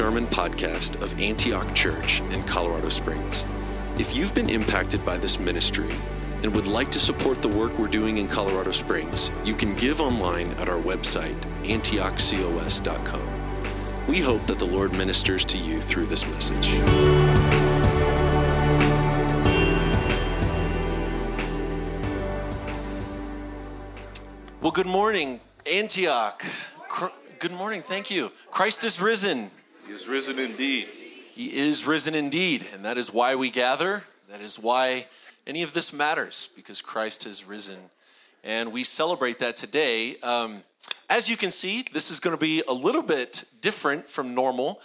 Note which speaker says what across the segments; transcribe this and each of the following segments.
Speaker 1: sermon podcast of Antioch Church in Colorado Springs. If you've been impacted by this ministry and would like to support the work we're doing in Colorado Springs, you can give online at our website, antiochcos.com. We hope that the Lord ministers to you through this message. Well, good morning, Antioch. Good morning, thank you. Christ is risen.
Speaker 2: He is risen indeed.
Speaker 1: He is risen indeed, and that is why we gather. That is why any of this matters, because Christ has risen. And we celebrate that today. Um, as you can see, this is going to be a little bit different from normal.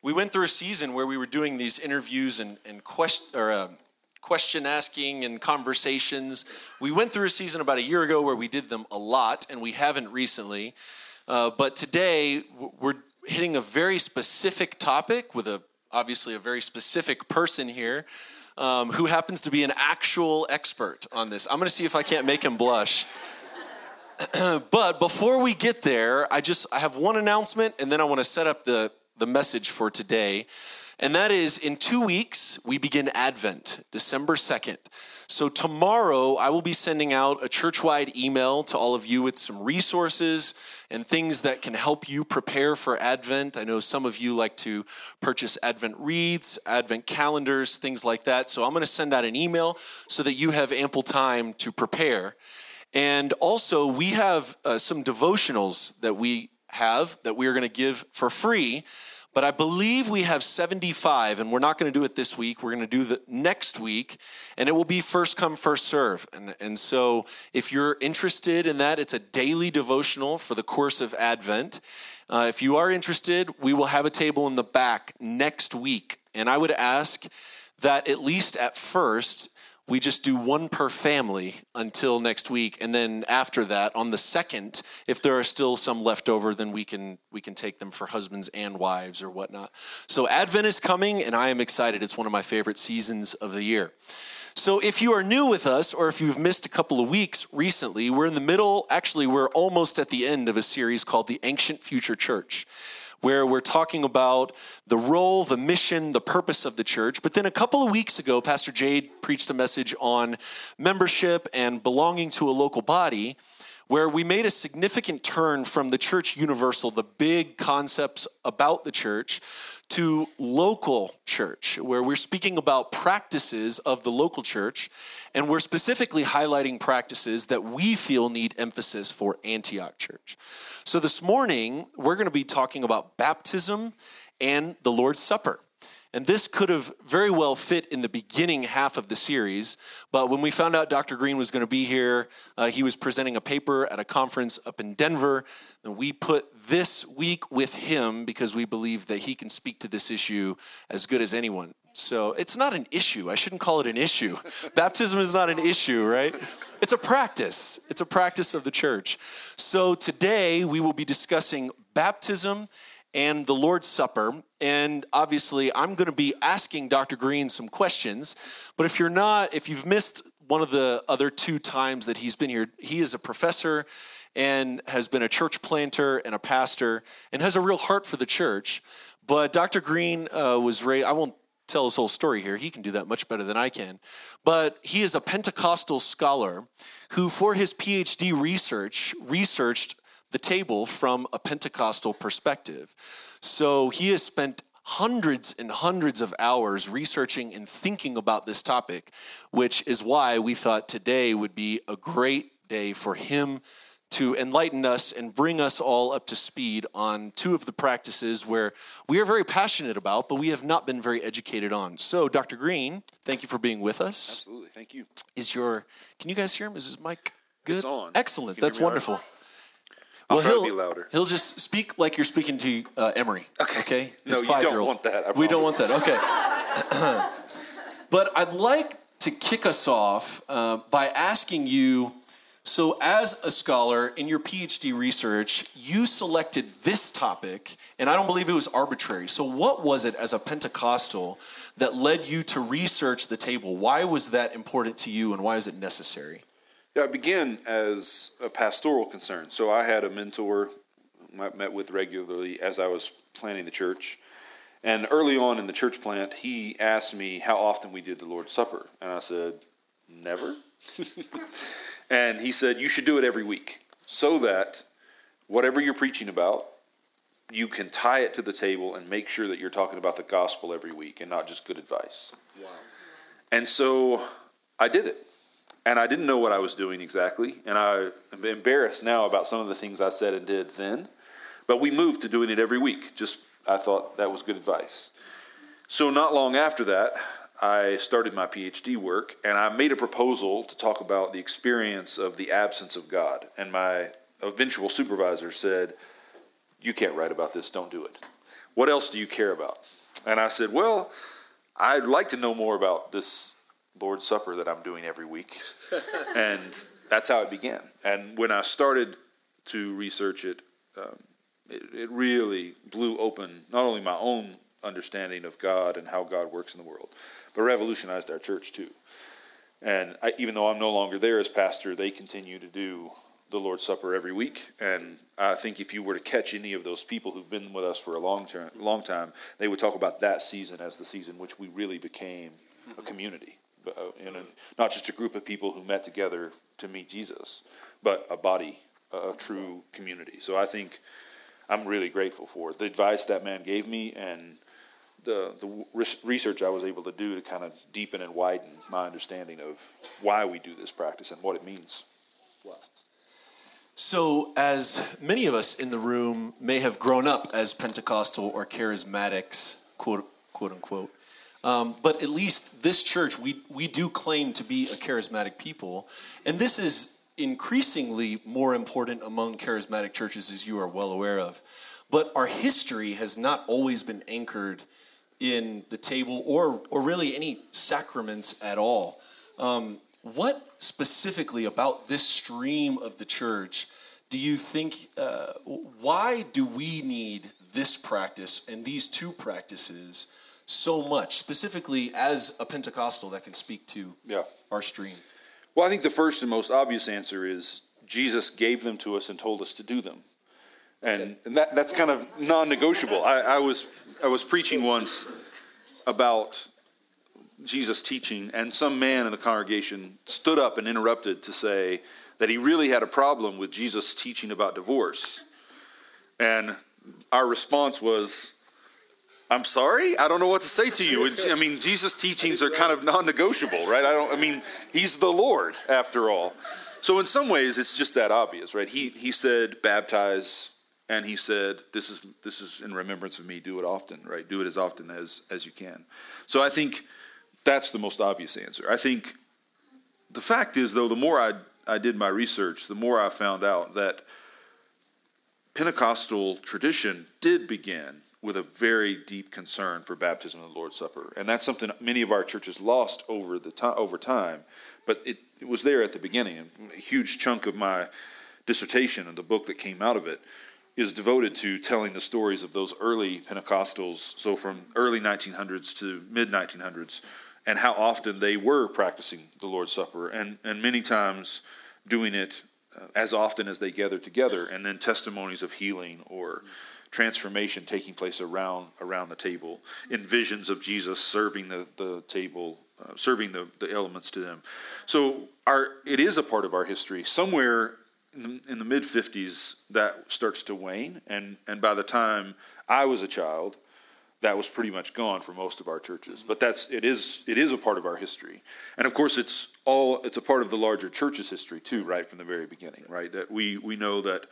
Speaker 1: We went through a season where we were doing these interviews and, and quest, or, uh, question asking and conversations. We went through a season about a year ago where we did them a lot, and we haven't recently. Uh, but today, we're hitting a very specific topic with a obviously a very specific person here um, who happens to be an actual expert on this. I'm going to see if I can't make him blush. but before we get there, I just I have one announcement, and then I want to set up the the message for today. And that is in two weeks, we begin Advent, December 2nd. So, tomorrow, I will be sending out a church wide email to all of you with some resources and things that can help you prepare for Advent. I know some of you like to purchase Advent wreaths, Advent calendars, things like that. So I'm going to send out an email so that you have ample time to prepare. And also, we have uh, some devotionals that we have that we are going to give for free but I believe we have 75, and we're not going to do it this week. We're going to do the next week, and it will be first come, first serve. And, and so if you're interested in that, it's a daily devotional for the course of Advent. Uh, if you are interested, we will have a table in the back next week. And I would ask that at least at first, we just do one per family until next week and then after that on the second if there are still some left over then we can we can take them for husbands and wives or whatnot. So advent is coming and i am excited. It's one of my favorite seasons of the year. So if you are new with us or if you've missed a couple of weeks recently we're in the middle actually we're almost at the end of a series called the ancient future church where we're talking about the role, the mission, the purpose of the church. But then a couple of weeks ago, Pastor Jade preached a message on membership and belonging to a local body where we made a significant turn from the church universal, the big concepts about the church, to local church, where we're speaking about practices of the local church, and we're specifically highlighting practices that we feel need emphasis for Antioch Church. So this morning, we're going to be talking about baptism and the Lord's Supper. And this could have very well fit in the beginning half of the series. But when we found out Dr. Green was going to be here, uh, he was presenting a paper at a conference up in Denver. And we put this week with him because we believe that he can speak to this issue as good as anyone. So it's not an issue. I shouldn't call it an issue. Baptism is not an issue, right? It's a practice. It's a practice of the church. So today we will be discussing baptism and the Lord's Supper. And obviously, I'm going to be asking Dr. Green some questions. But if you're not, if you've missed one of the other two times that he's been here, he is a professor and has been a church planter and a pastor and has a real heart for the church. But Dr. Green uh, was raised, I won't tell his whole story here. He can do that much better than I can. But he is a Pentecostal scholar who, for his PhD research, researched the table from a Pentecostal perspective. So he has spent hundreds and hundreds of hours researching and thinking about this topic, which is why we thought today would be a great day for him to enlighten us and bring us all up to speed on two of the practices where we are very passionate about, but we have not been very educated on. So, Dr. Green, thank you for being with us.
Speaker 2: Absolutely, thank you.
Speaker 1: Is your can you guys hear him? Is his mic good?
Speaker 2: It's on.
Speaker 1: Excellent. That's wonderful.
Speaker 2: I'll try
Speaker 1: he'll,
Speaker 2: be louder.
Speaker 1: He'll just speak like you're speaking to uh, Emery.
Speaker 2: Okay.
Speaker 1: Okay.
Speaker 2: No, you don't want that,
Speaker 1: we don't want that. Okay. but I'd like to kick us off uh, by asking you. So, as a scholar in your PhD research, you selected this topic, and I don't believe it was arbitrary. So, what was it as a Pentecostal that led you to research the table? Why was that important to you, and why is it necessary?
Speaker 2: Yeah, I began as a pastoral concern. So I had a mentor I met with regularly as I was planning the church. And early on in the church plant, he asked me how often we did the Lord's Supper. And I said, never. and he said, you should do it every week so that whatever you're preaching about, you can tie it to the table and make sure that you're talking about the gospel every week and not just good advice. Wow. And so I did it. And I didn't know what I was doing exactly. And I am embarrassed now about some of the things I said and did then. But we moved to doing it every week. Just I thought that was good advice. So not long after that, I started my PhD work and I made a proposal to talk about the experience of the absence of God. And my eventual supervisor said, You can't write about this, don't do it. What else do you care about? And I said, Well, I'd like to know more about this Lord's Supper that I'm doing every week. and that's how it began. And when I started to research it, um, it, it really blew open not only my own understanding of God and how God works in the world, but revolutionized our church too. And I, even though I'm no longer there as pastor, they continue to do the Lord's Supper every week. And I think if you were to catch any of those people who've been with us for a long, term, long time, they would talk about that season as the season which we really became a community. Uh, not just a group of people who met together to meet Jesus, but a body, a, a true community. So I think I'm really grateful for the advice that man gave me and the, the research I was able to do to kind of deepen and widen my understanding of why we do this practice and what it means. Wow.
Speaker 1: So, as many of us in the room may have grown up as Pentecostal or charismatics, quote, quote unquote, um, but at least this church, we, we do claim to be a charismatic people. And this is increasingly more important among charismatic churches, as you are well aware of. But our history has not always been anchored in the table or, or really any sacraments at all. Um, what specifically about this stream of the church do you think, uh, why do we need this practice and these two practices so much, specifically as a Pentecostal that can speak to yeah. our stream?
Speaker 2: Well, I think the first and most obvious answer is Jesus gave them to us and told us to do them. And, and that, that's kind of non negotiable. I, I, was, I was preaching once about Jesus' teaching, and some man in the congregation stood up and interrupted to say that he really had a problem with Jesus' teaching about divorce. And our response was, I'm sorry, I don't know what to say to you. I mean, Jesus' teachings are kind of non-negotiable, right? I don't. I mean, he's the Lord after all. So in some ways, it's just that obvious, right? He he said baptize, and he said this is this is in remembrance of me. Do it often, right? Do it as often as as you can. So I think that's the most obvious answer. I think the fact is, though, the more I I did my research, the more I found out that Pentecostal tradition did begin with a very deep concern for baptism and the Lord's Supper. And that's something many of our churches lost over the time over time, but it, it was there at the beginning. And a huge chunk of my dissertation and the book that came out of it is devoted to telling the stories of those early Pentecostals, so from early 1900s to mid 1900s, and how often they were practicing the Lord's Supper, and, and many times doing it uh, as often as they gathered together, and then testimonies of healing or transformation taking place around around the table in visions of Jesus serving the, the table, uh, serving the, the elements to them. So our it is a part of our history. Somewhere in the, in the mid 50s, that starts to wane, and and by the time I was a child, that was pretty much gone for most of our churches. But that's it is it is a part of our history, and of course it's all it's a part of the larger church's history too, right from the very beginning, right? That we we know that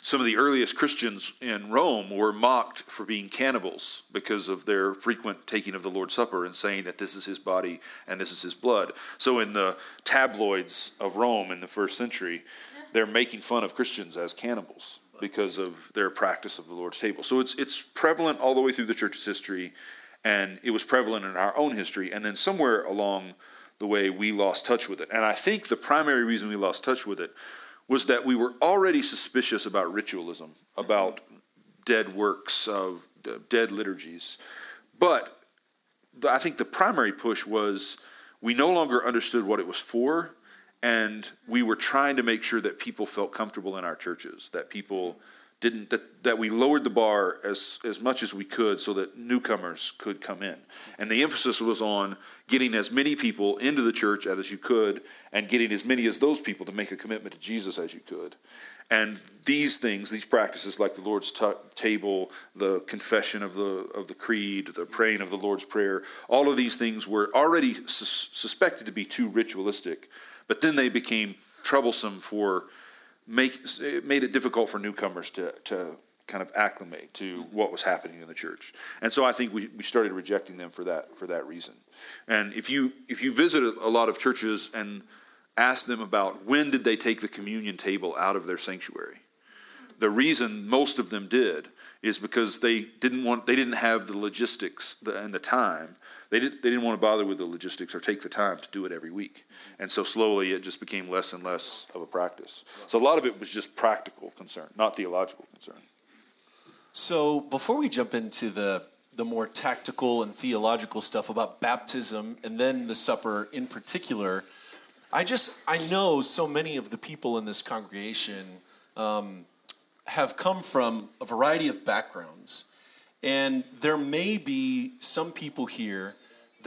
Speaker 2: some of the earliest Christians in Rome were mocked for being cannibals because of their frequent taking of the Lord's Supper and saying that this is his body and this is his blood. So, in the tabloids of Rome in the first century, they're making fun of Christians as cannibals because of their practice of the Lord's table. So, it's, it's prevalent all the way through the church's history, and it was prevalent in our own history. And then, somewhere along the way, we lost touch with it. And I think the primary reason we lost touch with it was that we were already suspicious about ritualism, about dead works of dead liturgies. But I think the primary push was we no longer understood what it was for, and we were trying to make sure that people felt comfortable in our churches, that people didn't that, that we lowered the bar as as much as we could so that newcomers could come in. And the emphasis was on getting as many people into the church as you could and getting as many as those people to make a commitment to jesus as you could. And these things these practices like the lord's t- table the confession of the of the creed the praying of the lord's prayer all of these things were already sus- suspected to be too ritualistic but then they became troublesome for make it made it difficult for newcomers to to kind of acclimate to what was happening in the church. And so I think we, we started rejecting them for that for that reason. And if you if you visit a lot of churches and ask them about when did they take the communion table out of their sanctuary, the reason most of them did is because they didn't want they didn't have the logistics and the time. They didn't they didn't want to bother with the logistics or take the time to do it every week. And so slowly it just became less and less of a practice. So a lot of it was just practical concern, not theological concern.
Speaker 1: So before we jump into the the more tactical and theological stuff about baptism and then the supper in particular, I just I know so many of the people in this congregation um, have come from a variety of backgrounds, and there may be some people here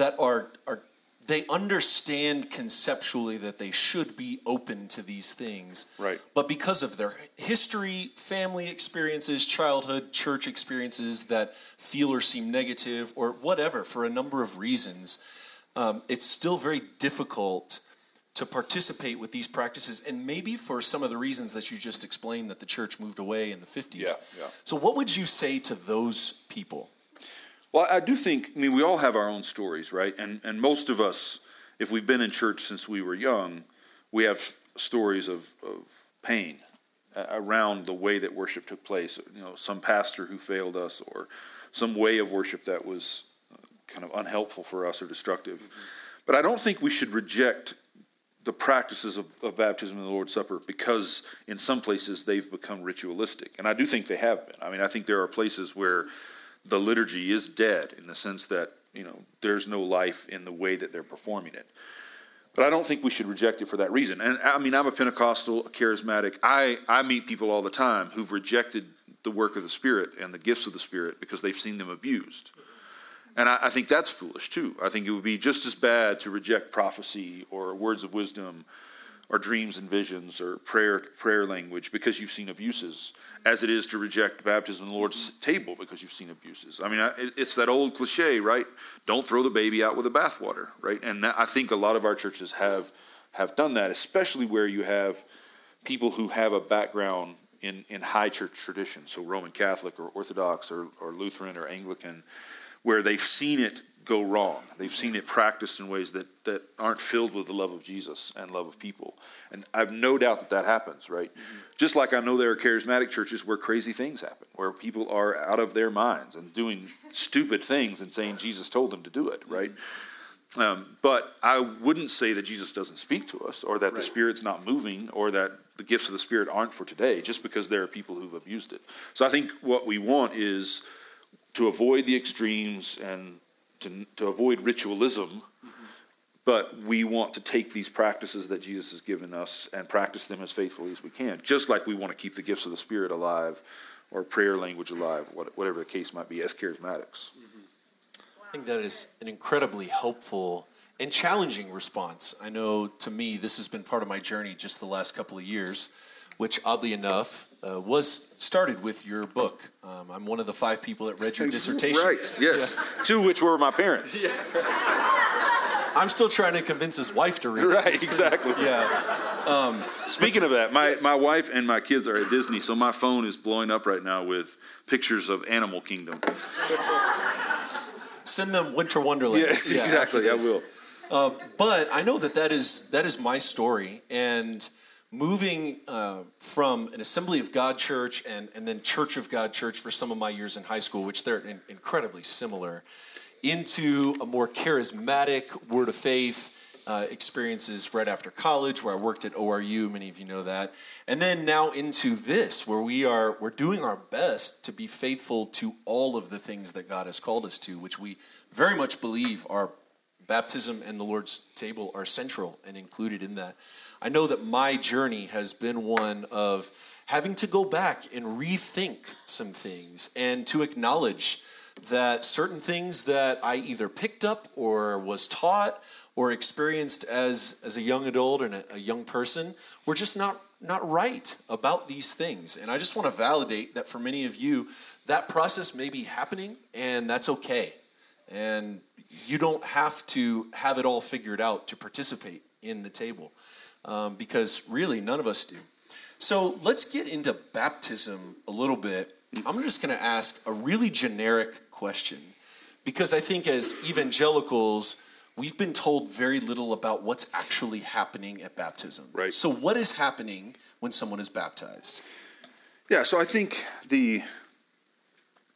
Speaker 1: that are are they understand conceptually that they should be open to these things.
Speaker 2: Right.
Speaker 1: But because of their history, family experiences, childhood, church experiences that feel or seem negative, or whatever, for a number of reasons, um, it's still very difficult to participate with these practices. And maybe for some of the reasons that you just explained that the church moved away in the 50s.
Speaker 2: Yeah, yeah.
Speaker 1: So, what would you say to those people?
Speaker 2: Well, I do think, I mean, we all have our own stories, right? And, and most of us, if we've been in church since we were young, we have stories of, of pain around the way that worship took place. You know, some pastor who failed us, or some way of worship that was uh, kind of unhelpful for us or destructive. Mm-hmm. But I don't think we should reject the practices of, of, baptism and the Lord's Supper because in some places they've become ritualistic. And I do think they have been. I mean, I think there are places where the liturgy is dead in the sense that you know there's no life in the way that they're performing it. But I don't think we should reject it for that reason. And I mean, I'm a Pentecostal, a charismatic. I, I meet people all the time who've rejected the work of the Spirit and the gifts of the Spirit because they've seen them abused. And I, I think that's foolish too. I think it would be just as bad to reject prophecy or words of wisdom or dreams and visions or prayer prayer language because you've seen abuses as it is to reject baptism in the Lord's table because you've seen abuses. I mean, it's that old cliche, right? Don't throw the baby out with the bathwater, right? And I think a lot of our churches have have done that, especially where you have people who have a background in, in high church tradition, so Roman Catholic or Orthodox or, or Lutheran or Anglican, where they've seen it go wrong. They've seen it practiced in ways that, that aren't filled with the love of Jesus and love of people. And I have no doubt that that happens, right? Mm-hmm. Just like I know there are charismatic churches where crazy things happen, where people are out of their minds and doing stupid things and saying Jesus told them to do it, right? Um, but I wouldn't say that Jesus doesn't speak to us or that right. the Spirit's not moving or that the gifts of the Spirit aren't for today just because there are people who've abused it. So I think what we want is to avoid the extremes and to, to avoid ritualism, mm-hmm. but we want to take these practices that Jesus has given us and practice them as faithfully as we can, just like we want to keep the gifts of the Spirit alive or prayer language alive, whatever the case might be, as charismatics.
Speaker 1: Mm-hmm. I think that is an incredibly helpful and challenging response. I know to me, this has been part of my journey just the last couple of years which oddly enough uh, was started with your book. Um, I'm one of the five people that read your dissertation.
Speaker 2: Right, yes. Yeah. Two which were my parents. Yeah.
Speaker 1: I'm still trying to convince his wife to read
Speaker 2: right, it. Right, exactly.
Speaker 1: Yeah. Um,
Speaker 2: Speaking of that, my, yes. my wife and my kids are at Disney, so my phone is blowing up right now with pictures of Animal Kingdom.
Speaker 1: Send them Winter Wonderland.
Speaker 2: Yes, yeah, exactly. I will.
Speaker 1: Uh, but I know that that is that is my story, and moving uh, from an Assembly of God church and, and then Church of God church for some of my years in high school, which they're in, incredibly similar, into a more charismatic word of faith uh, experiences right after college, where I worked at ORU. Many of you know that, and then now into this, where we are we're doing our best to be faithful to all of the things that God has called us to, which we very much believe are baptism and the Lord's table are central and included in that. I know that my journey has been one of having to go back and rethink some things and to acknowledge that certain things that I either picked up or was taught or experienced as, as a young adult and a, a young person were just not, not right about these things. And I just want to validate that for many of you, that process may be happening and that's okay. And you don't have to have it all figured out to participate in the table um, because really none of us do. So let's get into baptism a little bit. I'm just going to ask a really generic question because I think as evangelicals, we've been told very little about what's actually happening at baptism.
Speaker 2: Right.
Speaker 1: So, what is happening when someone is baptized?
Speaker 2: Yeah, so I think the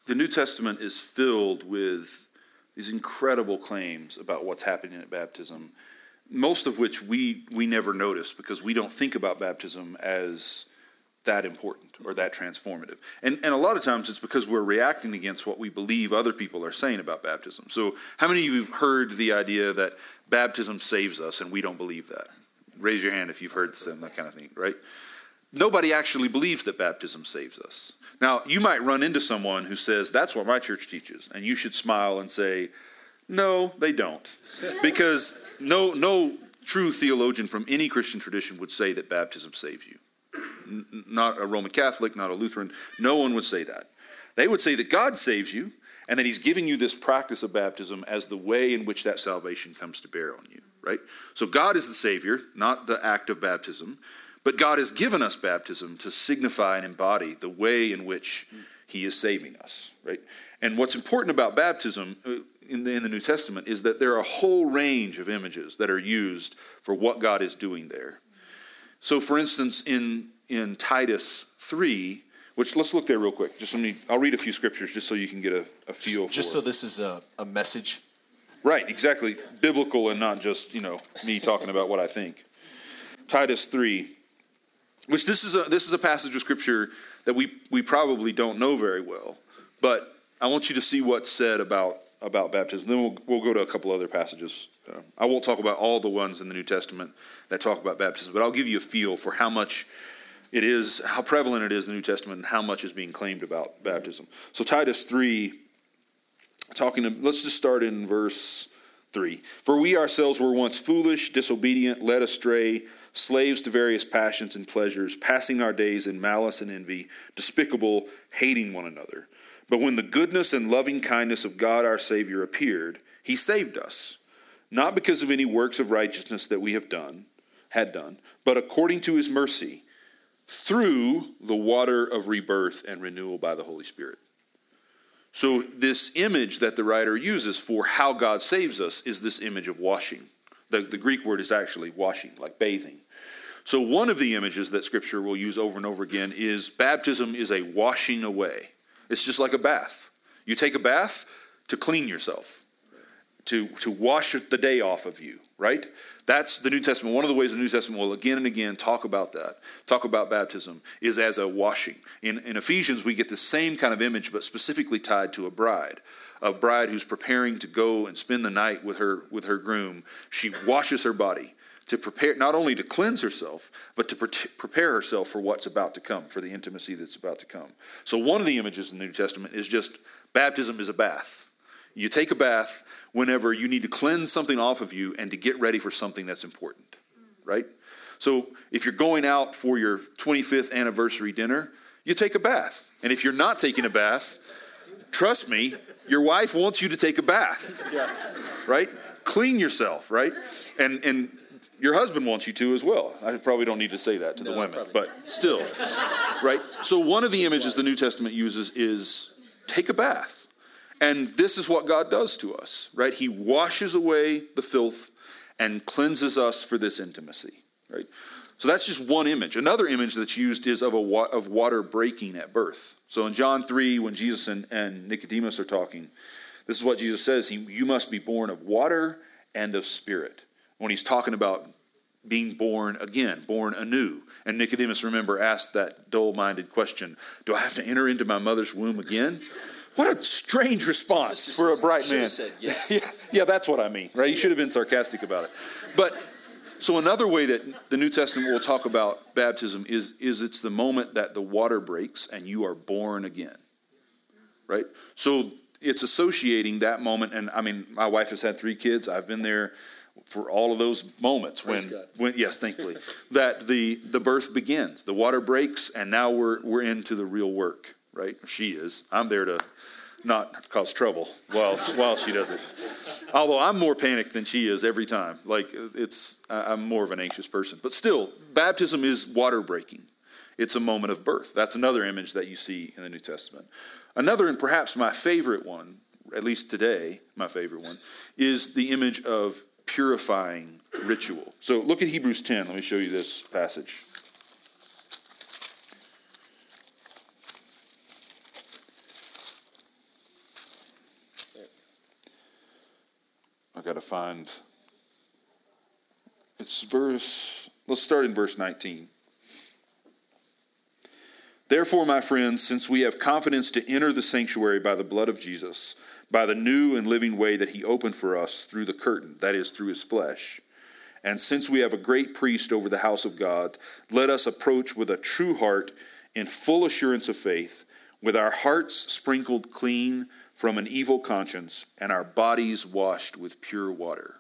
Speaker 2: the New Testament is filled with these incredible claims about what's happening at baptism, most of which we we never notice because we don't think about baptism as that important or that transformative. And, and a lot of times it's because we're reacting against what we believe other people are saying about baptism. So, how many of you have heard the idea that baptism saves us and we don't believe that? Raise your hand if you've heard some that kind of thing, right? Nobody actually believes that baptism saves us. Now, you might run into someone who says, That's what my church teaches. And you should smile and say, No, they don't. Because no, no true theologian from any Christian tradition would say that baptism saves you not a Roman Catholic, not a Lutheran. No one would say that. They would say that God saves you and that He's giving you this practice of baptism as the way in which that salvation comes to bear on you, right? So God is the Savior, not the act of baptism, but God has given us baptism to signify and embody the way in which He is saving us, right? And what's important about baptism uh, in the, in the New Testament is that there are a whole range of images that are used for what God is doing there. So, for instance, in in Titus 3, which let's look there real quick. Just let me, I'll read a few scriptures just so you can get a, a feel
Speaker 1: just, just so this is a, a message.
Speaker 2: Right, exactly. Biblical and not just, you know, me talking about what I think. Titus 3, which this is a, this is a passage of scripture that we, we probably don't know very well, but I want you to see what's said about, about baptism. Then we'll, we'll go to a couple other passages. Uh, I won't talk about all the ones in the New Testament that talk about baptism, but I'll give you a feel for how much it is, how prevalent it is in the New Testament, and how much is being claimed about baptism. So, Titus 3, talking to, let's just start in verse 3. For we ourselves were once foolish, disobedient, led astray, slaves to various passions and pleasures, passing our days in malice and envy, despicable, hating one another. But when the goodness and loving kindness of God our Savior appeared, he saved us, not because of any works of righteousness that we have done, had done, but according to his mercy through the water of rebirth and renewal by the Holy Spirit. So, this image that the writer uses for how God saves us is this image of washing. The, the Greek word is actually washing, like bathing. So, one of the images that Scripture will use over and over again is baptism is a washing away. It's just like a bath. You take a bath to clean yourself, to, to wash the day off of you, right? That's the New Testament. One of the ways the New Testament will again and again talk about that, talk about baptism, is as a washing. In, in Ephesians, we get the same kind of image, but specifically tied to a bride. A bride who's preparing to go and spend the night with her with her groom. She washes her body to prepare not only to cleanse herself, but to pre- prepare herself for what's about to come, for the intimacy that's about to come. So one of the images in the New Testament is just baptism is a bath. You take a bath whenever you need to cleanse something off of you and to get ready for something that's important, right? So if you're going out for your 25th anniversary dinner, you take a bath. And if you're not taking a bath, trust me, your wife wants you to take a bath, right? Clean yourself, right? And and your husband wants you to as well. I probably don't need to say that to no, the women, but still, right? So one of the images the New Testament uses is take a bath. And this is what God does to us, right? He washes away the filth and cleanses us for this intimacy, right? So that's just one image. Another image that's used is of, a wa- of water breaking at birth. So in John 3, when Jesus and, and Nicodemus are talking, this is what Jesus says he, You must be born of water and of spirit. When he's talking about being born again, born anew. And Nicodemus, remember, asked that dull minded question Do I have to enter into my mother's womb again? What a strange response for a bright man.
Speaker 1: Said yes.
Speaker 2: yeah, yeah, that's what I mean, right? You should have been sarcastic about it. But So another way that the New Testament will talk about baptism is, is it's the moment that the water breaks and you are born again. Right? So it's associating that moment and I mean my wife has had three kids. I've been there for all of those moments when, when yes, thankfully, that the the birth begins. The water breaks and now we're we're into the real work, right? She is. I'm there to not cause trouble while while she does it. Although I'm more panicked than she is every time. Like it's I'm more of an anxious person. But still, baptism is water breaking. It's a moment of birth. That's another image that you see in the New Testament. Another and perhaps my favorite one, at least today, my favorite one, is the image of purifying ritual. So look at Hebrews 10. Let me show you this passage. I've got to find. It's verse. Let's start in verse 19. Therefore, my friends, since we have confidence to enter the sanctuary by the blood of Jesus, by the new and living way that he opened for us through the curtain, that is, through his flesh, and since we have a great priest over the house of God, let us approach with a true heart in full assurance of faith, with our hearts sprinkled clean from an evil conscience and our bodies washed with pure water.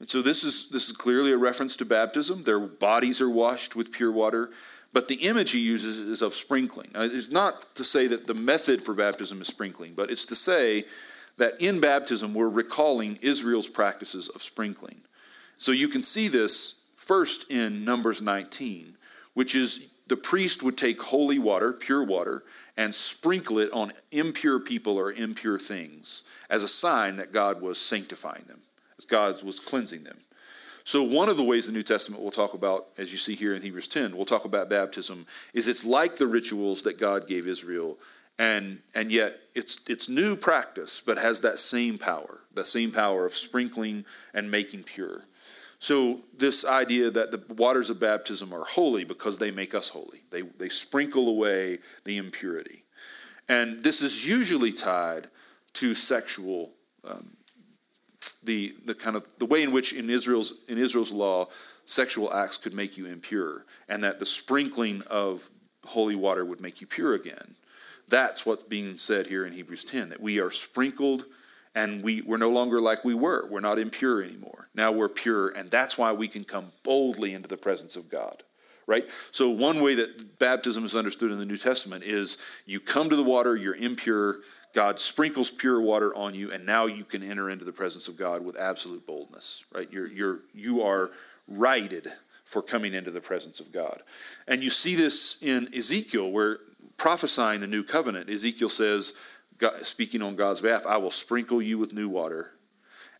Speaker 2: And so this is this is clearly a reference to baptism. Their bodies are washed with pure water, but the image he uses is of sprinkling. Now, it's not to say that the method for baptism is sprinkling, but it's to say that in baptism we're recalling Israel's practices of sprinkling. So you can see this first in Numbers 19, which is the priest would take holy water, pure water, and sprinkle it on impure people or impure things as a sign that God was sanctifying them, as God was cleansing them. So, one of the ways the New Testament will talk about, as you see here in Hebrews 10, we'll talk about baptism, is it's like the rituals that God gave Israel, and, and yet it's, it's new practice, but has that same power, that same power of sprinkling and making pure. So, this idea that the waters of baptism are holy because they make us holy, they, they sprinkle away the impurity. And this is usually tied to sexual, um, the, the kind of the way in which in Israel's, in Israel's law, sexual acts could make you impure, and that the sprinkling of holy water would make you pure again. That's what's being said here in Hebrews 10 that we are sprinkled and we, we're no longer like we were. We're not impure anymore. Now we're pure, and that's why we can come boldly into the presence of God. Right? So, one way that baptism is understood in the New Testament is you come to the water, you're impure, God sprinkles pure water on you, and now you can enter into the presence of God with absolute boldness. Right? You're, you're, you are righted for coming into the presence of God. And you see this in Ezekiel, where prophesying the new covenant, Ezekiel says, God, speaking on God's behalf, I will sprinkle you with new water,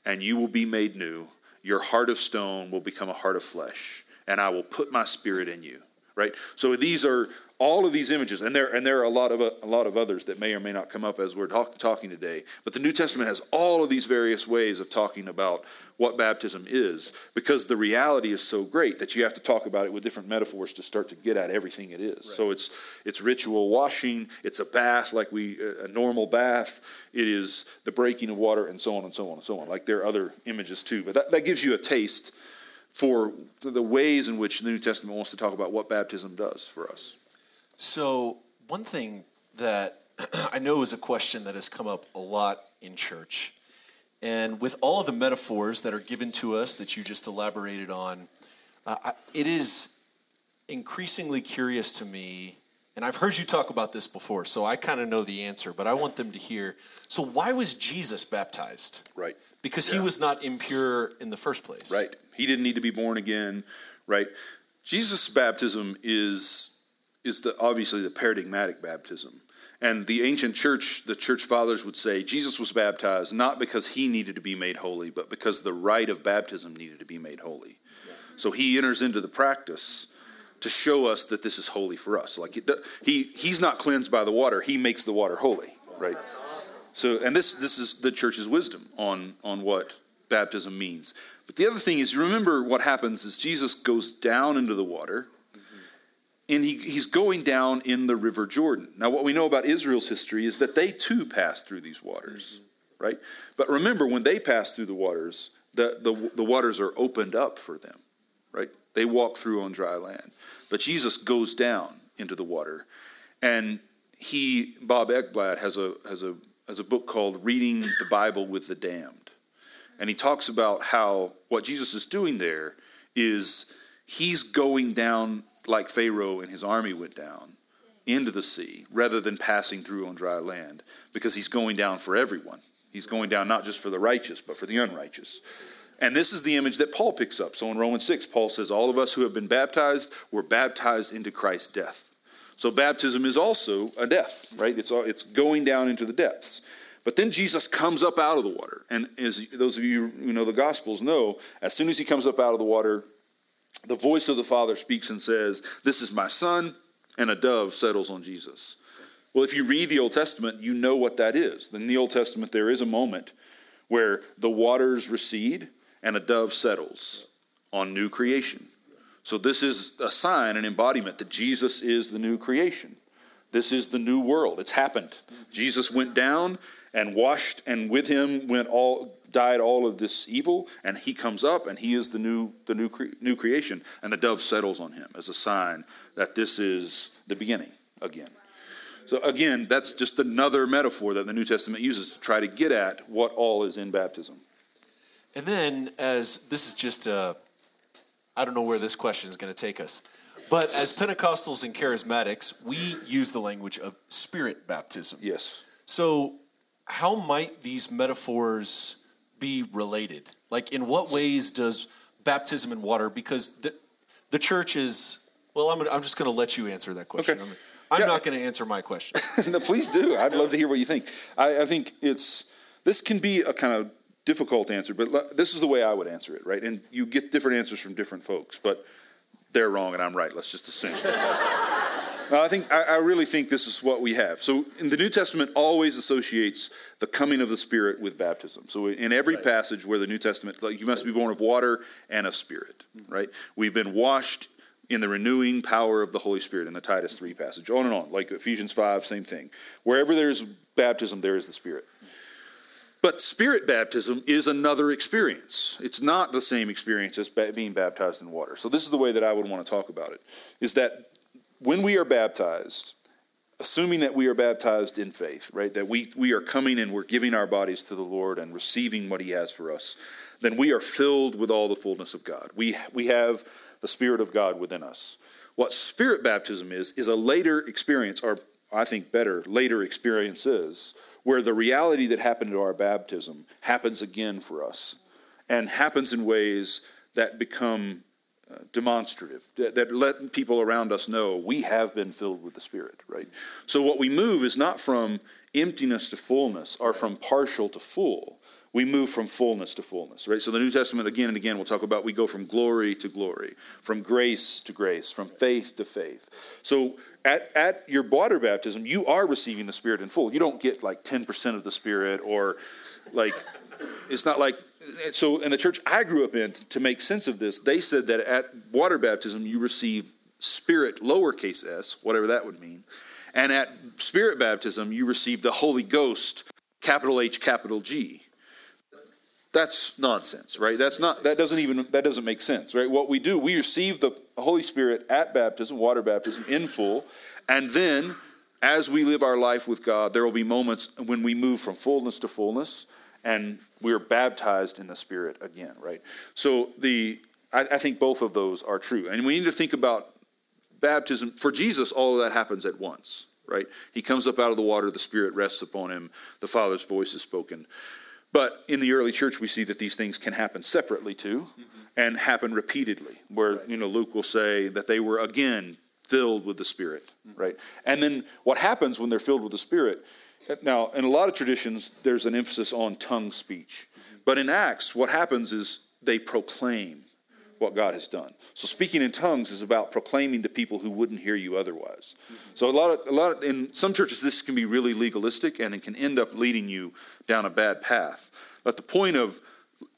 Speaker 2: and you will be made new. Your heart of stone will become a heart of flesh, and I will put my spirit in you. Right? So these are all of these images, and there and there are a lot of a, a lot of others that may or may not come up as we're talk, talking today. But the New Testament has all of these various ways of talking about what baptism is, because the reality is so great that you have to talk about it with different metaphors to start to get at everything it is. Right. So it's it's ritual washing, it's a bath like we a normal bath, it is the breaking of water, and so on and so on and so on. Like there are other images too, but that, that gives you a taste for the ways in which the New Testament wants to talk about what baptism does for us.
Speaker 1: So, one thing that I know is a question that has come up a lot in church, and with all of the metaphors that are given to us that you just elaborated on, uh, it is increasingly curious to me, and I've heard you talk about this before, so I kind of know the answer, but I want them to hear. So, why was Jesus baptized?
Speaker 2: Right.
Speaker 1: Because yeah. he was not impure in the first place.
Speaker 2: Right. He didn't need to be born again, right? Jesus' baptism is is the, obviously the paradigmatic baptism. And the ancient church, the church fathers would say Jesus was baptized not because he needed to be made holy, but because the rite of baptism needed to be made holy. So he enters into the practice to show us that this is holy for us. Like he he's not cleansed by the water; he makes the water holy, right? So, and this this is the church's wisdom on on what baptism means. But the other thing is, remember what happens is Jesus goes down into the water and he, he's going down in the river Jordan. Now, what we know about Israel's history is that they too passed through these waters, mm-hmm. right? But remember, when they passed through the waters, the, the, the waters are opened up for them, right? They walk through on dry land. But Jesus goes down into the water. And he, Bob Ekblad, has a, has, a, has a book called Reading the Bible with the Damned. And he talks about how what Jesus is doing there is he's going down like Pharaoh and his army went down into the sea rather than passing through on dry land because he's going down for everyone. He's going down not just for the righteous, but for the unrighteous. And this is the image that Paul picks up. So in Romans 6, Paul says, All of us who have been baptized were baptized into Christ's death. So baptism is also a death, right? It's, it's going down into the depths. But then Jesus comes up out of the water. And as those of you who know the Gospels know, as soon as he comes up out of the water, the voice of the Father speaks and says, This is my Son, and a dove settles on Jesus. Well, if you read the Old Testament, you know what that is. In the Old Testament, there is a moment where the waters recede and a dove settles on new creation. So, this is a sign, an embodiment that Jesus is the new creation. This is the new world. It's happened. Jesus went down and washed, and with him went all died all of this evil, and he comes up, and he is the new the new cre- new creation, and the dove settles on him as a sign that this is the beginning again. So again, that's just another metaphor that the New Testament uses to try to get at what all is in baptism.
Speaker 1: And then, as this is just a, I don't know where this question is going to take us, but as Pentecostals and charismatics, we use the language of spirit baptism.
Speaker 2: Yes.
Speaker 1: So, how might these metaphors be related? Like, in what ways does baptism in water, because the, the church is, well, I'm, I'm just going to let you answer that question.
Speaker 2: Okay.
Speaker 1: I'm, I'm
Speaker 2: Yeah.
Speaker 1: not going to answer my question.
Speaker 2: no, please do. I'd love to hear what you think. I, I think it's this can be a kind of difficult answer, but this is the way I would answer it, right? And you get different answers from different folks, but they're wrong and I'm right. Let's just assume. No, I think I, I really think this is what we have. So, in the New Testament, always associates the coming of the Spirit with baptism. So, in every passage where the New Testament, like you must be born of water and of Spirit, right? We've been washed in the renewing power of the Holy Spirit in the Titus 3 passage, on and on, like Ephesians 5, same thing. Wherever there's baptism, there is the Spirit. But Spirit baptism is another experience. It's not the same experience as being baptized in water. So, this is the way that I would want to talk about it is that when we are baptized, assuming that we are baptized in faith, right, that we, we are coming and we're giving our bodies to the Lord and receiving what He has for us, then we are filled with all the fullness of God. We, we have the Spirit of God within us. What Spirit baptism is, is a later experience, or I think better, later experiences, where the reality that happened to our baptism happens again for us and happens in ways that become demonstrative that, let people around us know we have been filled with the spirit right? So what we move is not from emptiness to fullness or from partial to full. We move from fullness to fullness right? So the new testament again and again we'll talk about we go from glory to glory from grace to grace from faith to faith. So at, at your water baptism you are receiving the spirit in full. You don't get like 10% of the spirit or like it's not like so in the church I grew up in to make sense of this they said that at water baptism you receive spirit lowercase s whatever that would mean and at spirit baptism you receive the Holy Ghost capital H capital G. That's nonsense right? That's not that doesn't even that doesn't make sense right? What we do we receive the Holy Spirit at baptism water baptism in full and then as we live our life with God there will be moments when we move from fullness to fullness and we're baptized in the Spirit again, right? So the I, I think both of those are true, and we need to think about baptism for Jesus. All of that happens at once, right? He comes up out of the water, the Spirit rests upon him, the Father's voice is spoken. But in the early church, we see that these things can happen separately too, mm-hmm. and happen repeatedly. Where you know Luke will say that they were again filled with the Spirit, mm-hmm. right? And then what happens when they're filled with the Spirit? Now, in a lot of traditions, there's an emphasis on tongue speech. But in Acts, what happens is they proclaim what God has done. So speaking in tongues is about proclaiming to people who wouldn't hear you otherwise. So a lot of a lot of, in some churches this can be really legalistic and it can end up leading you down a bad path. But the point of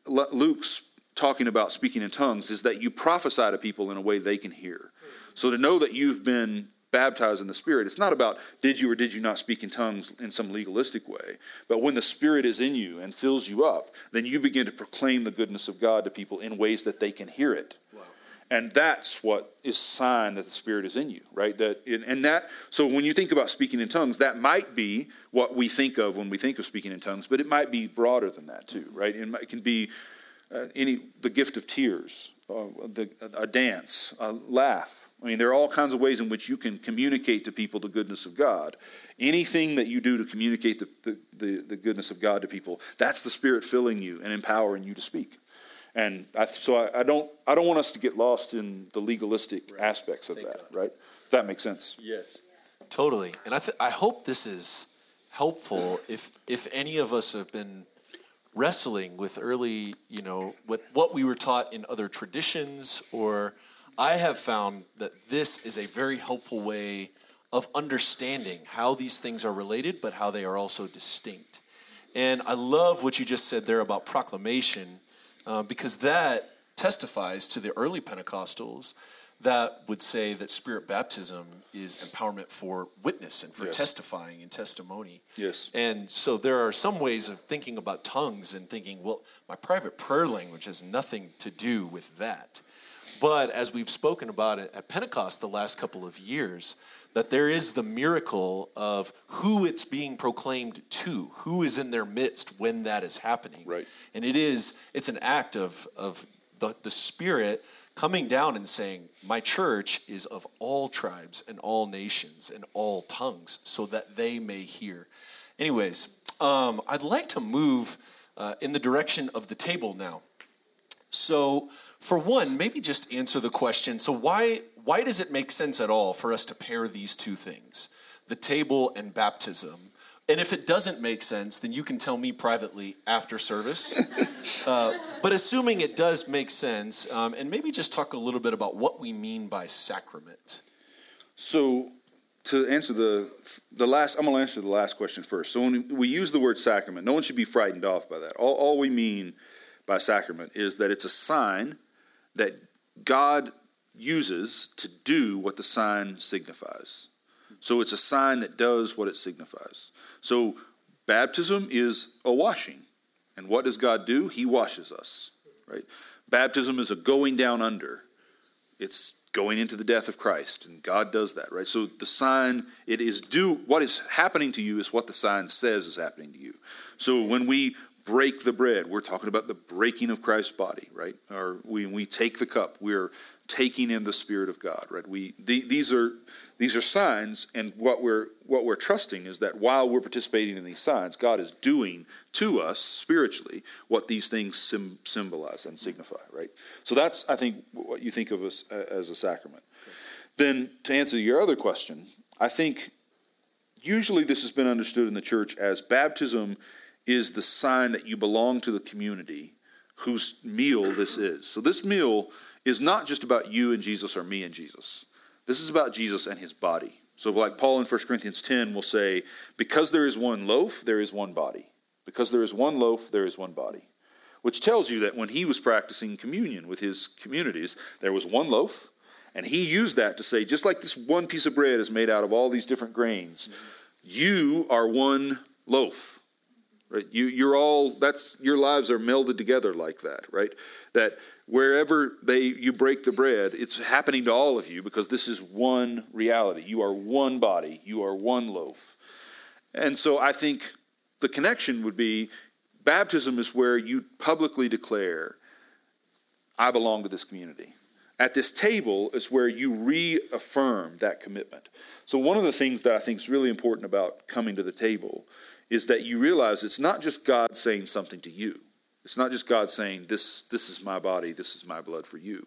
Speaker 2: Luke's talking about speaking in tongues is that you prophesy to people in a way they can hear. So to know that you've been baptized in the Spirit, it's not about did you or did you not speak in tongues in some legalistic way. But when the Spirit is in you and fills you up, then you begin to proclaim the goodness of God to people in ways that they can hear it. Wow. And that's what is sign that the Spirit is in you, right? That and that. So when you think about speaking in tongues, that might be what we think of when we think of speaking in tongues, but it might be broader than that too, right? It can be uh, any the gift of tears, uh, the, a dance, a laugh. I mean, there are all kinds of ways in which you can communicate to people the goodness of God. Anything that you do to communicate the, the, the, the goodness of God to people, that's the Spirit filling you and empowering you to speak. And I, so I, I, don't I don't want us to get lost in the legalistic right. aspects of Thank that, God. right? If that makes sense.
Speaker 1: Yes, totally. And I th- I hope this is helpful. If if any of us have been wrestling with early, you know, what, what we were taught in other traditions, or I have found that this is a very helpful way of understanding how these things are related, but how they are also distinct. And I love what you just said there about proclamation, uh, because that testifies to the early Pentecostals that would say that spirit baptism is empowerment for witness and for yes. testifying and testimony.
Speaker 2: Yes.
Speaker 1: And so there are some ways of thinking about tongues and thinking, well, my private prayer language has nothing to do with that. But as we've spoken about it at Pentecost the last couple of years, that there is the miracle of who it's being proclaimed to, who is in their midst when that is happening.
Speaker 2: Right.
Speaker 1: And it is, it's an act of, of the, the Spirit coming down and saying, My church is of all tribes and all nations and all tongues, so that they may hear. Anyways, um, I'd like to move uh, in the direction of the table now. So, for one, maybe just answer the question so, why, why does it make sense at all for us to pair these two things, the table and baptism? And if it doesn't make sense, then you can tell me privately after service. uh, but assuming it does make sense, um, and maybe just talk a little bit about what we mean by sacrament.
Speaker 2: So, to answer the the last, I'm going to answer the last question first. So, when we use the word sacrament, no one should be frightened off by that. All, all we mean by sacrament is that it's a sign that God uses to do what the sign signifies. So, it's a sign that does what it signifies. So, baptism is a washing. And what does God do? He washes us, right? Baptism is a going down under. It's going into the death of Christ, and God does that, right? So the sign, it is do what is happening to you is what the sign says is happening to you. So when we break the bread, we're talking about the breaking of Christ's body, right? Or when we take the cup, we're taking in the Spirit of God, right? We the, these are these are signs, and what we're what we're trusting is that while we're participating in these signs, God is doing to us spiritually what these things sim- symbolize and signify, right? So that's I think what you think of as, uh, as a sacrament. Okay. Then to answer your other question, I think usually this has been understood in the church as baptism is the sign that you belong to the community whose meal this is. So this meal is not just about you and Jesus or me and Jesus. This is about Jesus and his body. So, like Paul in 1 Corinthians 10 will say, because there is one loaf, there is one body. Because there is one loaf, there is one body. Which tells you that when he was practicing communion with his communities, there was one loaf, and he used that to say, just like this one piece of bread is made out of all these different grains, you are one loaf. Right? You, you're all, that's, your lives are melded together like that, right? That wherever they you break the bread it's happening to all of you because this is one reality. You are one body. You are one loaf. And so i think the connection would be baptism is where you publicly declare i belong to this community. At this table is where you reaffirm that commitment. So one of the things that i think is really important about coming to the table is that you realize it's not just god saying something to you it's not just God saying, this, this is my body, this is my blood for you.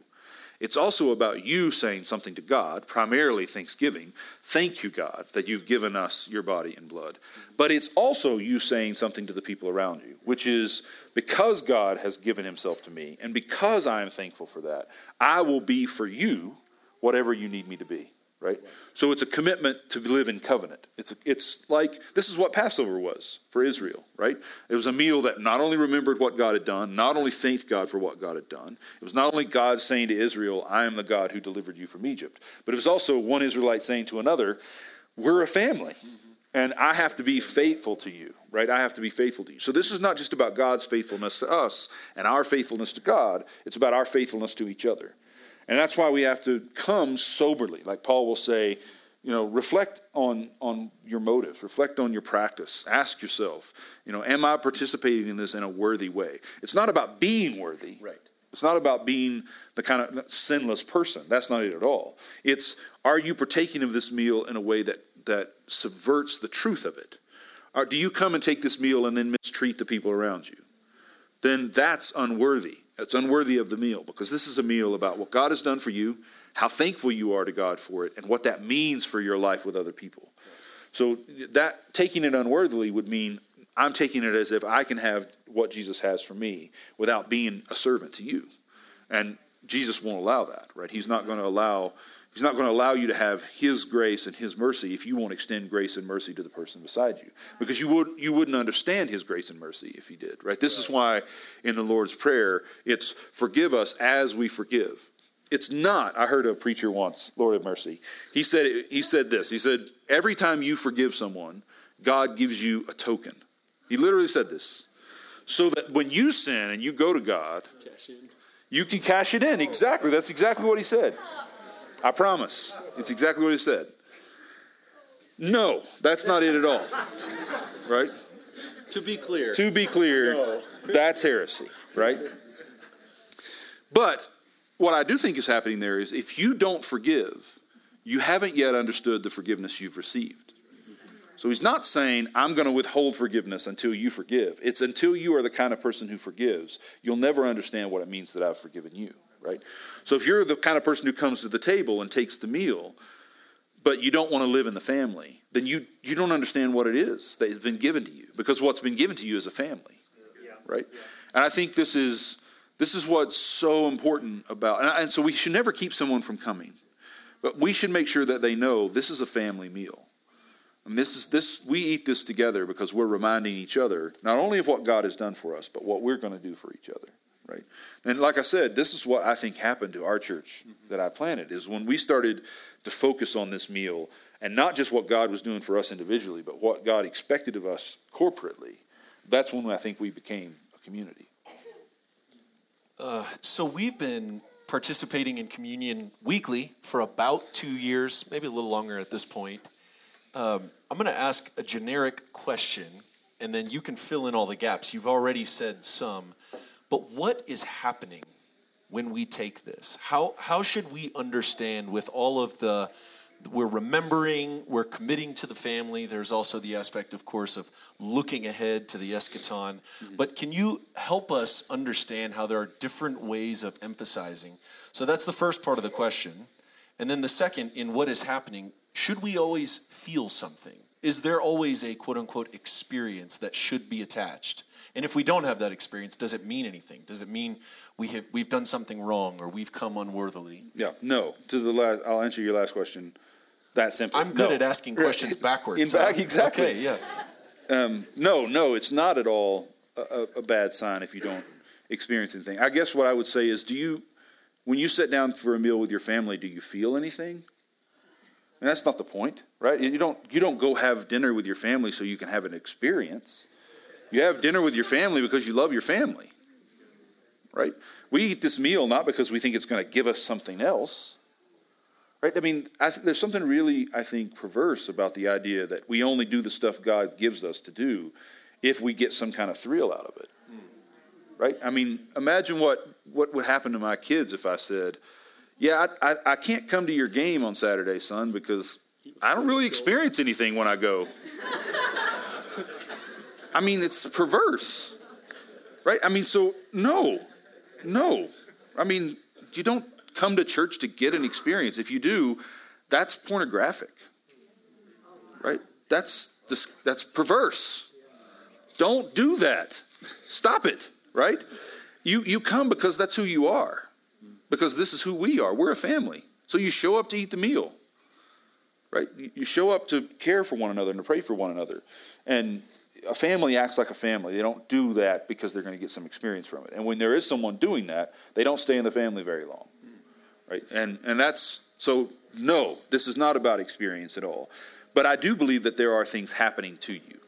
Speaker 2: It's also about you saying something to God, primarily thanksgiving. Thank you, God, that you've given us your body and blood. But it's also you saying something to the people around you, which is because God has given himself to me, and because I am thankful for that, I will be for you whatever you need me to be. Right? So it's a commitment to live in covenant. It's, it's like, this is what Passover was for Israel, right? It was a meal that not only remembered what God had done, not only thanked God for what God had done, it was not only God saying to Israel, I am the God who delivered you from Egypt, but it was also one Israelite saying to another, We're a family, and I have to be faithful to you, right? I have to be faithful to you. So this is not just about God's faithfulness to us and our faithfulness to God, it's about our faithfulness to each other. And that's why we have to come soberly. Like Paul will say, you know, reflect on, on your motives, reflect on your practice. Ask yourself, you know, am I participating in this in a worthy way? It's not about being worthy.
Speaker 1: Right.
Speaker 2: It's not about being the kind of sinless person. That's not it at all. It's are you partaking of this meal in a way that, that subverts the truth of it? Or do you come and take this meal and then mistreat the people around you? Then that's unworthy. It's unworthy of the meal because this is a meal about what God has done for you, how thankful you are to God for it, and what that means for your life with other people. So that taking it unworthily would mean I'm taking it as if I can have what Jesus has for me without being a servant to you. And Jesus won't allow that, right? He's not going to allow He's not going to allow you to have His grace and His mercy if you won't extend grace and mercy to the person beside you, because you would you wouldn't understand His grace and mercy if He did, right? This is why in the Lord's prayer it's forgive us as we forgive. It's not. I heard a preacher once, Lord of mercy. He said he said this. He said every time you forgive someone, God gives you a token. He literally said this, so that when you sin and you go to God, you can cash it in. Exactly. That's exactly what he said. I promise. It's exactly what he said. No, that's not it at all. Right?
Speaker 1: To be clear.
Speaker 2: To be clear,
Speaker 1: No.
Speaker 2: that's heresy, right? But what I do think is happening there is if you don't forgive, you haven't yet understood the forgiveness you've received. So he's not saying, I'm going to withhold forgiveness until you forgive. It's until you are the kind of person who forgives, you'll never understand what it means that I've forgiven you, right? So if you're the kind of person who comes to the table and takes the meal, but you don't want to live in the family, then you, you don't understand what it is that has been given to you because what's been given to you is a family, right? And I think this is this is what's so important about, and, I- and so we should never keep someone from coming, but we should make sure that they know this is a family meal. And this is this we eat this together because we're reminding each other not only of what God has done for us, but what we're going to do for each other, right? And like I said, this is what I think happened to our church that I planted is when we started to focus on this meal and not just what God was doing for us individually, but what God expected of us corporately. That's when I think we became a community.
Speaker 1: So we've been participating in communion weekly for about two years, maybe a little longer at this point. Um, I'm going to ask a generic question, and then you can fill in all the gaps. You've already said some, but what is happening when we take this? How how should we understand with all of the we're remembering, we're committing to the family. There's also the aspect, of course, of looking ahead to the eschaton. Mm-hmm. But can you help us understand how there are different ways of emphasizing? So that's the first part of the question. And then the second, in what is happening, should we always feel something? Is there always a quote unquote experience that should be attached? And if we don't have that experience, does it mean anything? Does it mean we have we've done something wrong or we've come unworthily?
Speaker 2: Yeah, no. To the last, I'll answer your last question. That simple.
Speaker 1: I'm good
Speaker 2: No.
Speaker 1: at asking questions backwards.
Speaker 2: In back- exactly.
Speaker 1: Okay, yeah.
Speaker 2: Um, no, no, it's not at all a, a, a bad sign if you don't experience anything. I guess what I would say is, do you, when you sit down for a meal with your family, do you feel anything? And that's not the point, right? You don't you don't go have dinner with your family so you can have an experience. You have dinner with your family because you love your family, right? We eat this meal not because we think it's going to give us something else, right? I mean, I th- there's something really I think perverse about the idea that we only do the stuff God gives us to do if we get some kind of thrill out of it, right? I mean, imagine what what would happen to my kids if I said, "Yeah, I, I, I can't come to your game on Saturday, son, because I don't really experience anything when I go." I mean, it's perverse, right? I mean, so no, no. I mean, you don't come to church to get an experience. If you do, that's pornographic, right? That's dis- that's perverse. Don't do that. Stop it, right? You you come because that's who you are. Because this is who we are. We're a family. So you show up to eat the meal. right? You show up to care for one another and to pray for one another. And a family acts like a family. They don't do that because they're going to get some experience from it. And when there is someone doing that, they don't stay in the family very long, right? And and that's so. No, this is not about experience at all. But I do believe that there are things happening to you.